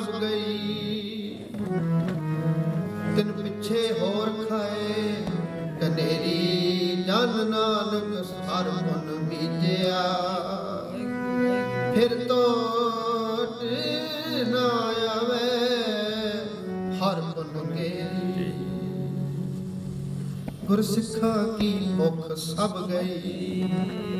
ਸਭ ਗਈ ਤਿਨ ਪਿੱਛੇ ਹੋਰ ਖਾਏ। ਕਨੇਰੀ ਜਨ ਨਾਨਕ ਸਰ ਮਨ ਮੀਜਿਆ ਫਿਰ ਤੋਟ ਨਾ ਆਵੇ ਹਰ ਮਨ ਕੇ। ਗੁਰ ਸਿੱਖਾ ਕੀ ਮੁਖ ਸਭ ਗਈ।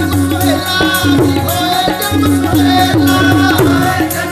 Thank you.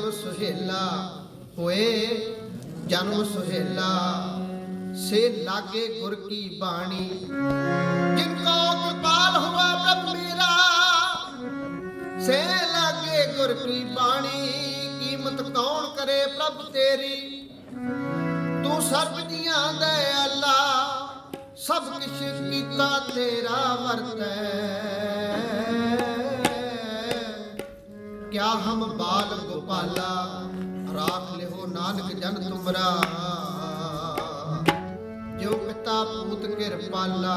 ਜਨਮ ਸੁਹੇਲਾ ਹੋਏ, ਜਨਮ ਸੁਹੇਲਾ। ਸੇ ਲਾਗੇ ਗੁਰ ਕੀ ਬਾਣੀ। ਜਿਨ ਕੋ ਕਿਰਪਾਲ ਹੋਆ ਪ੍ਰਭ ਮੇਰਾ, ਸੇ ਲਾਗੇ ਗੁਰ ਕੀ ਬਾਣੀ। ਕੀਮਤ ਕੌਣ ਕਰੇ ਪ੍ਰਭ ਤੇਰੀ? ਤੂੰ ਸਰਬ ਦੀਆਂ ਦੇ ਅੱਲਾ ਸਭ ਕਿਛ ਕੀਤਾ ਤੇਰਾ ਵਰਤੈ। ਕਿਆ ਹਮ ਬਾਲ ਗੋਪਾਲਾ? ਰਾਖ ਲਿਓ ਨਾਨਕ ਜਨ ਤੁਮਰਾ। ਜੋ ਪਿਤਾ ਪੂਤ ਕਿਰਪਾਲਾ।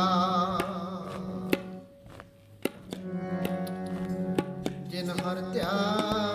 ਜਿਨ ਹਰ ਧਿਆਨ